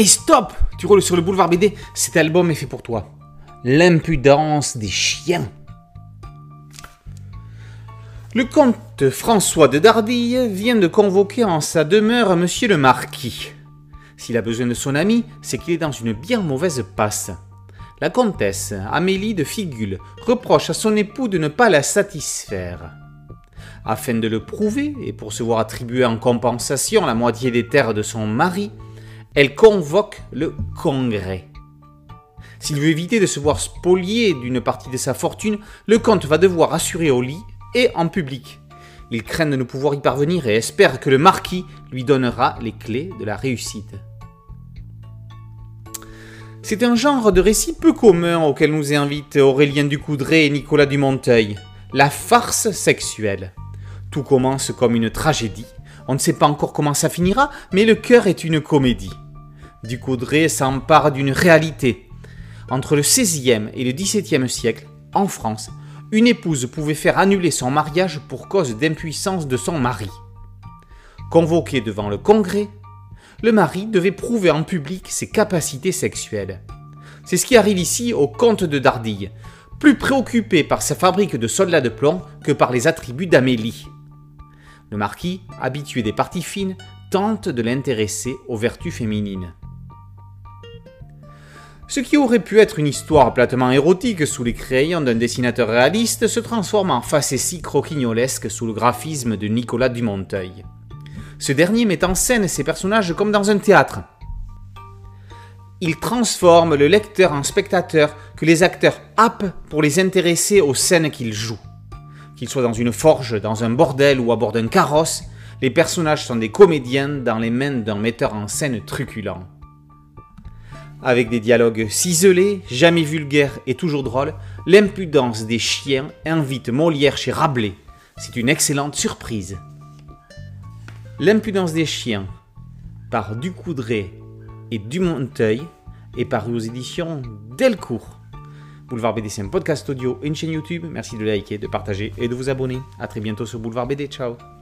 Et stop Tu roules sur le boulevard BD, cet album est fait pour toi. L'impudence des chiens. Le comte François de Dardille vient de convoquer en sa demeure monsieur le marquis. S'il a besoin de son ami, c'est qu'il est dans une bien mauvaise passe. La comtesse Amélie de Figule reproche à son époux de ne pas la satisfaire. Afin de le prouver et pour se voir attribuer en compensation la moitié des terres de son mari, elle convoque le Congrès. S'il veut éviter de se voir spolié d'une partie de sa fortune, le comte va devoir assurer au lit et en public. Il craint de ne pouvoir y parvenir et espère que le marquis lui donnera les clés de la réussite. C'est un genre de récit peu commun auquel nous invitent Aurélien Ducoudray et Nicolas Dumonteuil, la farce sexuelle. Tout commence comme une tragédie. On ne sait pas encore comment ça finira, mais le cœur est une comédie. Ducoudray s'empare d'une réalité. Entre le XVIe et le XVIIe siècle, en France, une épouse pouvait faire annuler son mariage pour cause d'impuissance de son mari. Convoqué devant le Congrès, le mari devait prouver en public ses capacités sexuelles. C'est ce qui arrive ici au comte de Dardille, plus préoccupé par sa fabrique de soldats de plomb que par les attributs d'Amélie. Le marquis, habitué des parties fines, tente de l'intéresser aux vertus féminines. Ce qui aurait pu être une histoire platement érotique sous les crayons d'un dessinateur réaliste se transforme en facétie croquignolesque sous le graphisme de Nicolas Dumonteuil. Ce dernier met en scène ses personnages comme dans un théâtre. Il transforme le lecteur en spectateur que les acteurs happent pour les intéresser aux scènes qu'ils jouent. Qu'ils soient dans une forge, dans un bordel ou à bord d'un carrosse, les personnages sont des comédiens dans les mains d'un metteur en scène truculent. Avec des dialogues ciselés, jamais vulgaires et toujours drôles, l'impudence des chiens invite Molière chez Rabelais. C'est une excellente surprise. L'impudence des chiens, par Ducoudray et Dumonteuil, est paru aux éditions Delcourt. Boulevard BD, c'est un podcast audio et une chaîne YouTube. Merci de liker, de partager et de vous abonner. A très bientôt sur Boulevard BD. Ciao